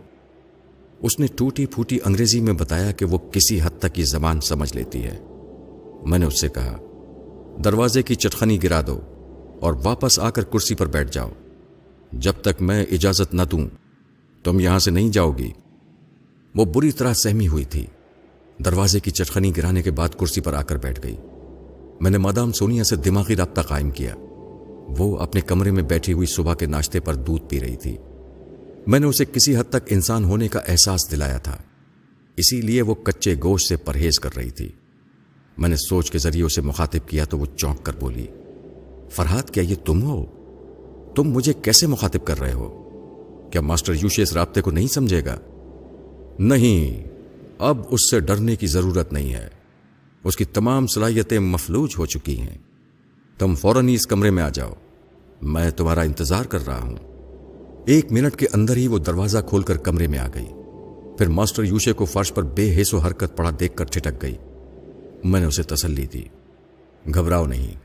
اس نے ٹوٹی پھوٹی انگریزی میں بتایا کہ وہ کسی حد تک یہ زبان سمجھ لیتی ہے۔ میں نے اس سے کہا، دروازے کی چٹخنی گرا دو اور واپس آ کر کرسی پر بیٹھ جاؤ۔ جب تک میں اجازت نہ دوں تم یہاں سے نہیں جاؤ گی۔ وہ بری طرح سہمی ہوئی تھی۔ دروازے کی چٹخنی گرانے کے بعد کرسی پر آ کر بیٹھ گئی۔ میں نے مادام سونیا سے دماغی رابطہ قائم کیا۔ وہ اپنے کمرے میں بیٹھی ہوئی صبح کے ناشتے پر دودھ پی رہی تھی۔ میں نے اسے کسی حد تک انسان ہونے کا احساس دلایا تھا۔ اسی لیے وہ کچے گوشت سے پرہیز کر رہی تھی۔ میں نے سوچ کے ذریعے اسے مخاطب کیا تو وہ چونک کر بولی، فرحات، کیا یہ تم ہو؟ تم مجھے کیسے مخاطب کر رہے ہو؟ کیا ماسٹر یوشے اس رابطے کو نہیں سمجھے گا؟ نہیں، اب اس سے ڈرنے کی ضرورت نہیں ہے۔ اس کی تمام صلاحیتیں مفلوج ہو چکی ہیں۔ تم فوراً ہی اس کمرے میں آ جاؤ۔ میں تمہارا انتظار کر رہا ہوں۔ ایک منٹ کے اندر ہی وہ دروازہ کھول کر کمرے میں آ گئی۔ پھر ماسٹر یوشے کو فرش پر بے حیث و حرکت پڑا دیکھ کر ٹھٹک گئی۔ میں نے اسے تسلی دی۔ گھبراؤ نہیں۔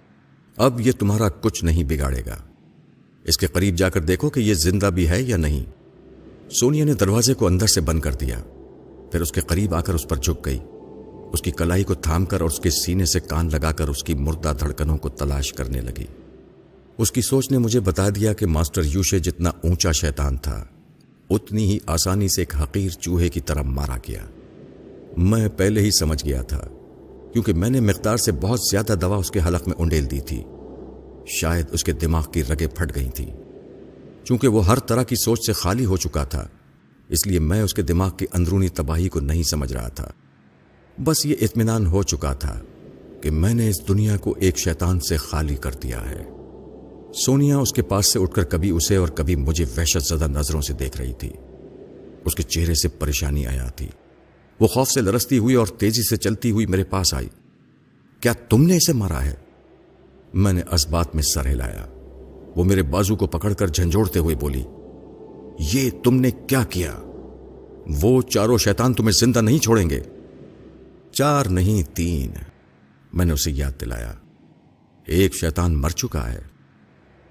اب یہ تمہارا کچھ نہیں بگاڑے گا۔ اس کے قریب جا کر دیکھو کہ یہ زندہ بھی ہے یا نہیں۔ سونیا نے دروازے کو اندر سے بند کر دیا۔ پھر اس کے قریب آ کر اس پر جھک گئی۔ اس کی کلائی کو تھام کر اور اس کے سینے سے کان لگا کر اس کی مردہ دھڑکنوں کو تلاش کرنے لگی۔ اس کی سوچ نے مجھے بتا دیا کہ ماسٹر یوشے جتنا اونچا شیطان تھا، اتنی ہی آسانی سے ایک حقیر چوہے کی طرح مارا گیا۔ میں پہلے ہی سمجھ گیا تھا، کیونکہ میں نے مقدار سے بہت زیادہ دوا اس کے حلق میں انڈیل دی تھی۔ شاید اس کے دماغ کی رگیں پھٹ گئی تھیں۔ چونکہ وہ ہر طرح کی سوچ سے خالی ہو چکا تھا، اس لیے میں اس کے دماغ کی اندرونی تباہی کو نہیں سمجھ رہا تھا۔ بس یہ اطمینان ہو چکا تھا کہ میں نے اس دنیا کو ایک شیطان سے خالی کر دیا ہے۔ سونیا اس کے پاس سے اٹھ کر کبھی اسے اور کبھی مجھے وحشت زدہ نظروں سے دیکھ رہی تھی۔ اس کے چہرے سے پریشانی آیا تھی۔ وہ خوف سے لرستی ہوئی اور تیزی سے چلتی ہوئی میرے پاس آئی۔ کیا تم نے اسے مارا ہے؟ میں نے اس بات میں سر ہلایا۔ وہ میرے بازو کو پکڑ کر جھنجھوڑتے ہوئے بولی، یہ تم نے کیا کیا؟ وہ چاروں شیطان تمہیں زندہ نہیں چھوڑیں گے۔ چار نہیں، تین۔ میں نے اسے یاد دلایا۔ ایک شیطان مر چکا ہے۔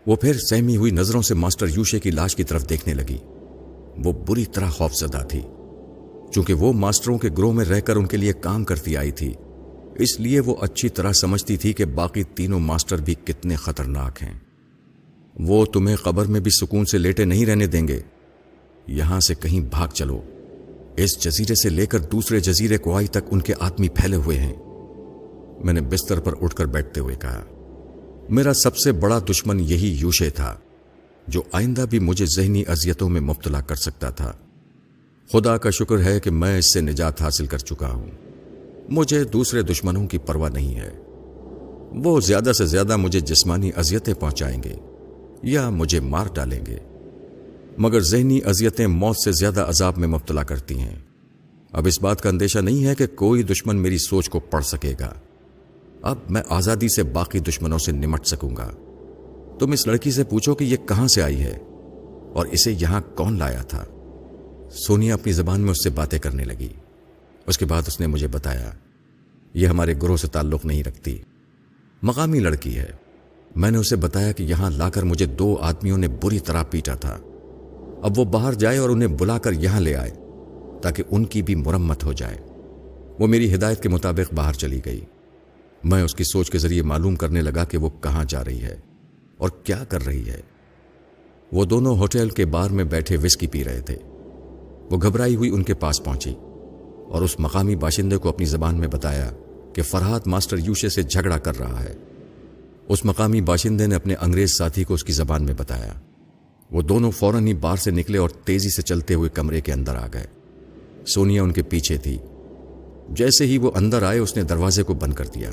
وہ پھر سہمی ہوئی نظروں سے ماسٹر یوشے کی لاش کی طرف دیکھنے لگی۔ وہ بری طرح خوف زدہ تھی۔ چونکہ وہ ماسٹروں کے گروہ میں رہ کر ان کے لیے کام کرتی آئی تھی۔ اس لیے وہ اچھی طرح سمجھتی تھی کہ باقی تینوں ماسٹر بھی کتنے خطرناک ہیں۔ وہ تمہیں قبر میں بھی سکون سے لیٹے نہیں رہنے دیں گے۔ یہاں سے کہیں بھاگ چلو۔ اس جزیرے سے لے کر دوسرے جزیرے کو آئی تک ان کے آدمی پھیلے ہوئے ہیں۔ میں نے بستر پر اٹھ کر بیٹھتے ہوئے کہا، میرا سب سے بڑا دشمن یہی یوشے تھا، جو آئندہ بھی مجھے ذہنی اذیتوں میں مبتلا کر سکتا تھا۔ خدا کا شکر ہے کہ میں اس سے نجات حاصل کر چکا ہوں۔ مجھے دوسرے دشمنوں کی پرواہ نہیں ہے۔ وہ زیادہ سے زیادہ مجھے جسمانی اذیتیں پہنچائیں گے یا مجھے مار ڈالیں گے۔ مگر ذہنی اذیتیں موت سے زیادہ عذاب میں مبتلا کرتی ہیں۔ اب اس بات کا اندیشہ نہیں ہے کہ کوئی دشمن میری سوچ کو پڑھ سکے گا۔ اب میں آزادی سے باقی دشمنوں سے نمٹ سکوں گا۔ تم اس لڑکی سے پوچھو کہ یہ کہاں سے آئی ہے اور اسے یہاں کون لایا تھا۔ سونیا اپنی زبان میں اس سے باتیں کرنے لگی۔ اس کے بعد اس نے مجھے بتایا، یہ ہمارے گروہ سے تعلق نہیں رکھتی۔ مقامی لڑکی ہے۔ میں نے اسے بتایا کہ یہاں لا کر مجھے دو آدمیوں نے بری طرح پیٹا تھا۔ اب وہ باہر جائے اور انہیں بلا کر یہاں لے آئے تاکہ ان کی بھی مرمت ہو جائے۔ وہ میری ہدایت کے مطابق باہر چلی گئی۔ میں اس کی سوچ کے ذریعے معلوم کرنے لگا کہ وہ کہاں جا رہی ہے اور کیا کر رہی ہے۔ وہ دونوں ہوٹل کے بار میں بیٹھے وسکی پی رہے تھے۔ وہ گھبرائی ہوئی ان کے پاس پہنچی۔ اور اس مقامی باشندے کو اپنی زبان میں بتایا کہ فرحات ماسٹر یوشے سے جھگڑا کر رہا ہے۔ اس مقامی باشندے نے اپنے انگریز ساتھی کو اس کی زبان میں بتایا۔ وہ دونوں فوراً ہی بار سے نکلے اور تیزی سے چلتے ہوئے کمرے کے اندر آ گئے۔ سونیا ان کے پیچھے تھی۔ جیسے ہی وہ اندر آئے، اس نے دروازے کو بند کر دیا۔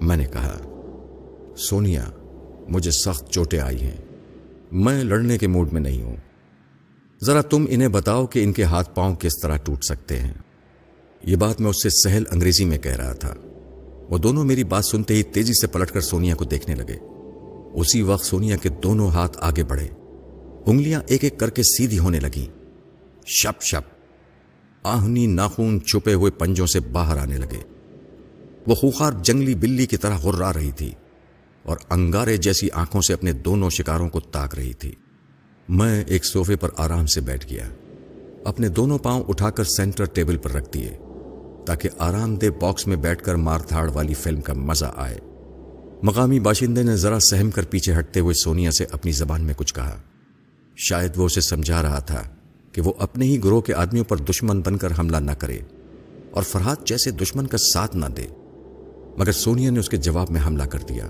میں نے کہا، سونیا، مجھے سخت چوٹیں آئی ہیں۔ میں لڑنے کے موڈ میں نہیں ہوں۔ ذرا تم انہیں بتاؤ کہ ان کے ہاتھ پاؤں کس طرح ٹوٹ سکتے ہیں۔ یہ بات میں اس سے سہل انگریزی میں کہہ رہا تھا۔ وہ دونوں میری بات سنتے ہی تیزی سے پلٹ کر سونیا کو دیکھنے لگے۔ اسی وقت سونیا کے دونوں ہاتھ آگے بڑھے۔ انگلیاں ایک ایک کر کے سیدھی ہونے لگی شپ شپ۔ آہنی ناخون چھپے ہوئے پنجوں سے باہر آنے لگے۔ وہ خوخار جنگلی بلی کی طرح غرا رہی تھی اور انگارے جیسی آنکھوں سے اپنے دونوں شکاروں کو تاک رہی تھی۔ میں ایک صوفے پر آرام سے بیٹھ گیا۔ اپنے دونوں پاؤں اٹھا کر سینٹر ٹیبل پر رکھ دیے۔ تاکہ آرام دہ باکس میں بیٹھ کر مار تھاڑ والی فلم کا مزہ آئے۔ مقامی باشندے نے ذرا سہم کر پیچھے ہٹتے ہوئے سونیا سے اپنی زبان میں کچھ کہا۔ شاید وہ اسے سمجھا رہا تھا کہ وہ اپنے ہی گروہ کے آدمیوں پر دشمن بن کر حملہ نہ کرے اور فرحات جیسے دشمن کا ساتھ نہ دے۔ مگر سونیا نے اس کے جواب میں حملہ کر دیا۔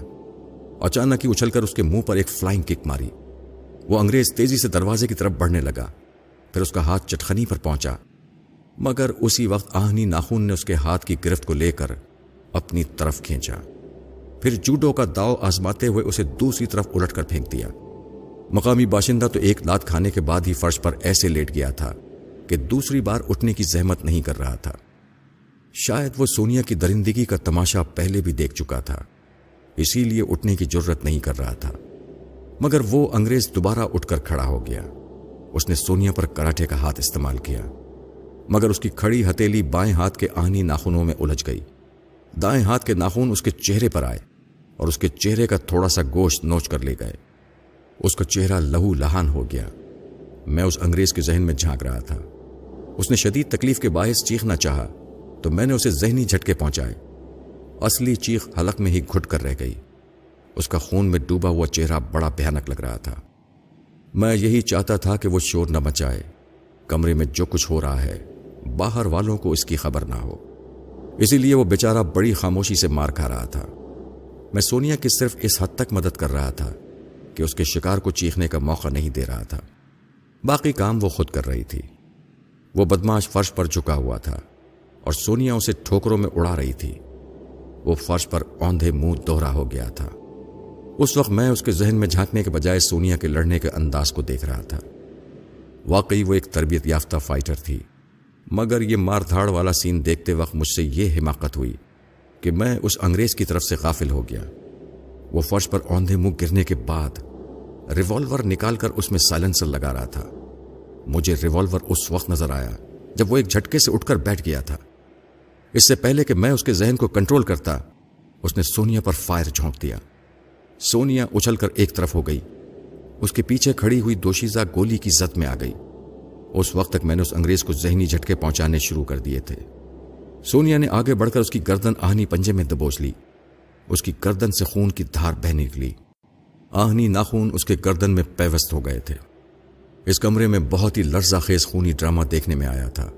اچانک ہی اچھل کر اس کے منہ پر ایک فلائنگ کک ماری۔ وہ انگریز تیزی سے دروازے کی طرف بڑھنے لگا۔ پھر اس کا ہاتھ چٹخنی پر پہنچا۔ مگر اسی وقت آہنی ناخون نے اس کے ہاتھ کی گرفت کو لے کر اپنی طرف کھینچا۔ پھر جوڈو کا داؤ آزماتے ہوئے اسے دوسری طرف الٹ کر پھینک دیا۔ مقامی باشندہ تو ایک لات کھانے کے بعد ہی فرش پر ایسے لیٹ گیا تھا کہ دوسری بار اٹھنے کی زحمت نہیں کر رہا تھا۔ شاید وہ سونیا کی درندگی کا تماشا پہلے بھی دیکھ چکا تھا، اسی لیے اٹھنے کی ضرورت نہیں کر رہا تھا۔ مگر وہ انگریز دوبارہ اٹھ کر کھڑا ہو گیا۔ اس نے سونیا پر کراٹے کا ہاتھ استعمال کیا۔ مگر اس کی کھڑی ہتیلی بائیں ہاتھ کے آہنی ناخنوں میں الجھ گئی۔ دائیں ہاتھ کے ناخن اس کے چہرے پر آئے اور اس کے چہرے کا تھوڑا سا گوشت نوچ کر لے گئے۔ اس کا چہرہ لہو لہان ہو گیا۔ میں اس انگریز کے ذہن میں جھانک رہا تھا۔ اس نے شدید تکلیف کے باعث چیخنا چاہا تو میں نے اسے ذہنی جھٹکے پہنچائے۔ اصلی چیخ حلق میں ہی گھٹ کر رہ گئی۔ اس کا خون میں ڈوبا ہوا چہرہ بڑا بھیانک لگ رہا تھا۔ میں یہی چاہتا تھا کہ وہ شور نہ مچائے۔ کمرے میں جو کچھ ہو رہا ہے۔ باہر والوں کو اس کی خبر نہ ہو۔ اسی لیے وہ بیچارہ بڑی خاموشی سے مار کھا رہا تھا۔ میں سونیا کی صرف اس حد تک مدد کر رہا تھا کہ اس کے شکار کو چیخنے کا موقع نہیں دے رہا تھا۔ باقی کام وہ خود کر رہی تھی۔ وہ بدماش فرش پر جھکا ہوا تھا اور سونیا اسے ٹھوکروں میں اڑا رہی تھی۔ وہ فرش پر اوندھے منہ دوہرا ہو گیا تھا۔ اس وقت میں اس کے ذہن میں جھانکنے کے بجائے سونیا کے لڑنے کے انداز کو دیکھ رہا تھا۔ واقعی وہ ایک تربیت یافتہ فائٹر تھی۔ مگر یہ مار دھاڑ والا سین دیکھتے وقت مجھ سے یہ حماقت ہوئی کہ میں اس انگریز کی طرف سے غافل ہو گیا۔ وہ فرش پر اوندھے منہ گرنے کے بعد ریوالور نکال کر اس میں سائلنسر لگا رہا تھا۔ مجھے ریوالور اس وقت نظر آیا جب وہ ایک جھٹکے سے اٹھ کر بیٹھ گیا تھا۔ اس سے پہلے کہ میں اس کے ذہن کو کنٹرول کرتا، اس نے سونیا پر فائر جھونک دیا۔ سونیا اچھل کر ایک طرف ہو گئی۔ اس کے پیچھے کھڑی ہوئی دوشیزہ گولی کی زد میں آ گئی۔ اس وقت تک میں نے اس انگریز کو ذہنی جھٹکے پہنچانے شروع کر دیے تھے۔ سونیا نے آگے بڑھ کر اس کی گردن آہنی پنجے میں دبوچ لی۔ اس کی گردن سے خون کی دھار بہ نکلی۔ آہنی ناخون اس کے گردن میں پیوست ہو گئے تھے۔ اس کمرے میں بہت ہی لرزہ خیز خونی ڈرامہ دیکھنے میں آیا تھا۔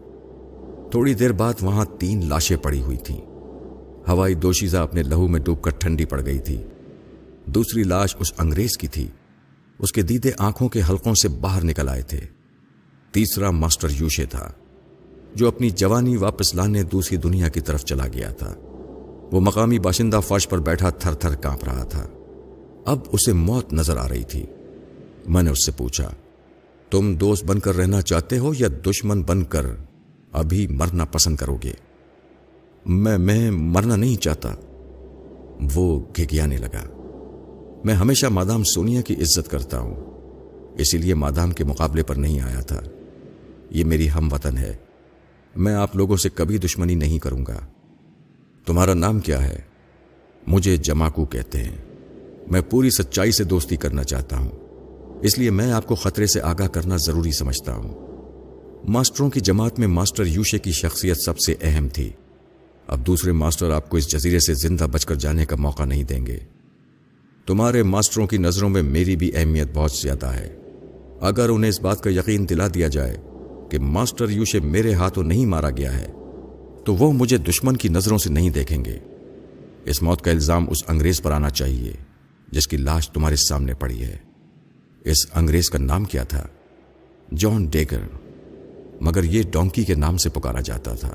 تھوڑی دیر بعد وہاں تین لاشیں پڑی ہوئی تھیں۔ ہوائی دوشیزہ اپنے لہو میں ڈوب کر ٹھنڈی پڑ گئی تھی۔ دوسری لاش اس انگریز کی تھی۔ اس کے دیدے آنکھوں کے حلقوں سے باہر نکل آئے تھے۔ تیسرا ماسٹر یوشے تھا، جو اپنی جوانی واپس لانے دوسری دنیا کی طرف چلا گیا تھا۔ وہ مقامی باشندہ فرش پر بیٹھا تھر تھر کانپ رہا تھا۔ اب اسے موت نظر آ رہی تھی۔ میں نے اس سے پوچھا، تم دوست بن کر رہنا چاہتے ہو یا دشمن بن کر ابھی مرنا پسند کرو گے؟ میں میں مرنا نہیں چاہتا۔ وہ گھگیانے لگا۔ میں ہمیشہ مادام سونیا کی عزت کرتا ہوں، اسی لیے مادام کے مقابلے پر نہیں آیا تھا۔ یہ میری ہم وطن ہے۔ میں آپ لوگوں سے کبھی دشمنی نہیں کروں گا۔ تمہارا نام کیا ہے؟ مجھے جماکو کہتے ہیں۔ میں پوری سچائی سے دوستی کرنا چاہتا ہوں۔ اس لیے میں آپ کو خطرے سے آگاہ کرنا ضروری سمجھتا ہوں۔ ماسٹروں کی جماعت میں ماسٹر یوشے کی شخصیت سب سے اہم تھی۔ اب دوسرے ماسٹر آپ کو اس جزیرے سے زندہ بچ کر جانے کا موقع نہیں دیں گے۔ تمہارے ماسٹروں کی نظروں میں میری بھی اہمیت بہت زیادہ ہے۔ اگر انہیں اس بات کا یقین دلا دیا جائے کہ ماسٹر یوشے میرے ہاتھوں نہیں مارا گیا ہے، تو وہ مجھے دشمن کی نظروں سے نہیں دیکھیں گے۔ اس موت کا الزام اس انگریز پر آنا چاہیے، جس کی لاش تمہارے سامنے پڑی ہے۔ اس انگریز کا نام کیا تھا؟ John Dagger. مگر یہ ڈونکی کے نام سے پکارا جاتا تھا۔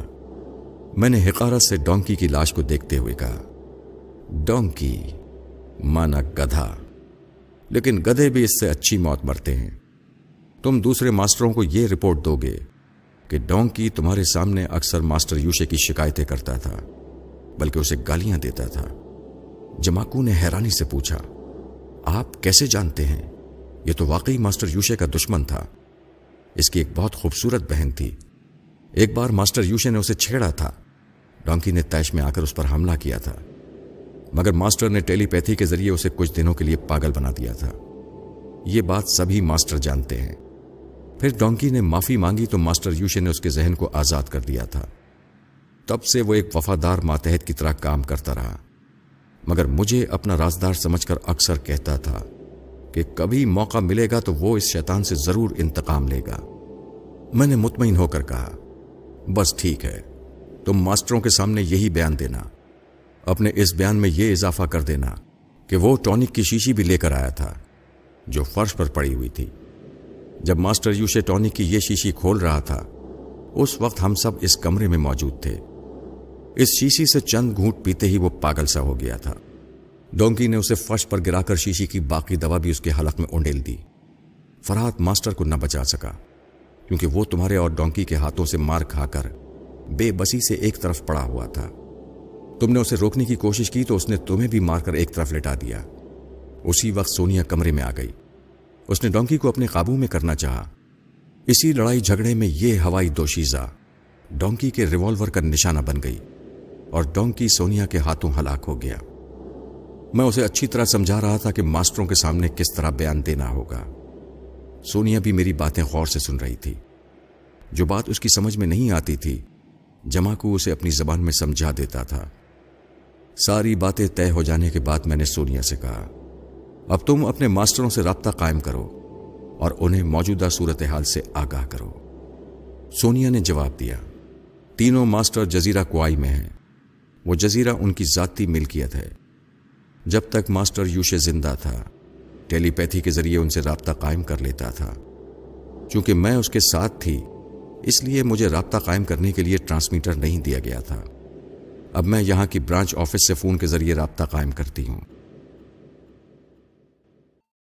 میں نے حقارت سے ڈونکی کی لاش کو دیکھتے ہوئے کہا، ڈونکی مانا گدھا، لیکن گدھے بھی اس سے اچھی موت مرتے ہیں۔ تم دوسرے ماسٹروں کو یہ رپورٹ دو گے کہ ڈونکی تمہارے سامنے اکثر ماسٹر یوشے کی شکایتیں کرتا تھا، بلکہ اسے گالیاں دیتا تھا۔ جماکو نے حیرانی سے پوچھا، آپ کیسے جانتے ہیں؟ یہ تو واقعی ماسٹر یوشے کا دشمن تھا۔ اس کی ایک بہت خوبصورت بہن تھی۔ ایک بار ماسٹر یوشے نے اسے چھیڑا تھا۔ ڈونکی نے تیش میں آ کر اس پر حملہ کیا تھا۔ مگر ماسٹر نے ٹیلی پیتھی کے ذریعے اسے کچھ دنوں کے لیے پاگل بنا دیا تھا۔ یہ بات سبھی ماسٹر جانتے ہیں۔ پھر ڈونکی نے معافی مانگی تو ماسٹر یوشے نے اس کے ذہن کو آزاد کر دیا تھا۔ تب سے وہ ایک وفادار ماتحت کی طرح کام کرتا رہا۔ مگر مجھے اپنا رازدار سمجھ کر اکثر کہتا تھا کہ کبھی موقع ملے گا تو وہ اس شیطان سے ضرور انتقام لے گا۔ میں نے مطمئن ہو کر کہا، بس ٹھیک ہے، تم ماسٹروں کے سامنے یہی بیان دینا۔ اپنے اس بیان میں یہ اضافہ کر دینا کہ وہ ٹونک کی شیشی بھی لے کر آیا تھا، جو فرش پر پڑی ہوئی تھی۔ جب ماسٹر یوشے ٹونک کی یہ شیشی کھول رہا تھا، اس وقت ہم سب اس کمرے میں موجود تھے۔ اس شیشی سے چند گھونٹ پیتے ہی وہ پاگل سا ہو گیا تھا۔ ڈونکی نے اسے فرش پر گرا کر شیشی کی باقی دوا بھی اس کے حلق میں اونڈیل دی۔ فرحت ماسٹر کو نہ بچا سکا، کیونکہ وہ تمہارے اور ڈونکی کے ہاتھوں سے مار کھا کر بے بسی سے ایک طرف پڑا ہوا تھا۔ تم نے اسے روکنے کی کوشش کی تو اس نے تمہیں بھی مار کر ایک طرف لٹا دیا۔ اسی وقت سونیا کمرے میں آ گئی۔ اس نے ڈونکی کو اپنے قابو میں کرنا چاہا۔ اسی لڑائی جھگڑے میں یہ ہوائی دوشیزہ ڈونکی کے ریوالور کا نشانہ بن گئی اور ڈونکی سونیا کے ہاتھوں ہلاک ہو گیا۔ میں اسے اچھی طرح سمجھا رہا تھا کہ ماسٹروں کے سامنے کس طرح بیان دینا ہوگا۔ سونیا بھی میری باتیں غور سے سن رہی تھی۔ جو بات اس کی سمجھ میں نہیں آتی تھی، جمع کو اسے اپنی زبان میں سمجھا دیتا تھا۔ ساری باتیں طے ہو جانے کے بعد میں نے سونیا سے کہا اب تم اپنے ماسٹروں سے رابطہ قائم کرو اور انہیں موجودہ صورتحال سے آگاہ کرو۔ سونیا نے جواب دیا، تینوں ماسٹر جزیرہ کوئی میں ہیں۔ وہ جزیرہ ان کی ذاتی ملکیت ہے۔ جب تک ماسٹر یوشے زندہ تھا، ٹیلی پیتھی کے ذریعے ان سے رابطہ قائم کر لیتا تھا۔ چونکہ میں اس کے ساتھ تھی، اس لیے مجھے رابطہ قائم کرنے کے لیے ٹرانسمیٹر نہیں دیا گیا تھا۔ اب میں یہاں کی برانچ آفس سے فون کے ذریعے رابطہ قائم کرتی ہوں۔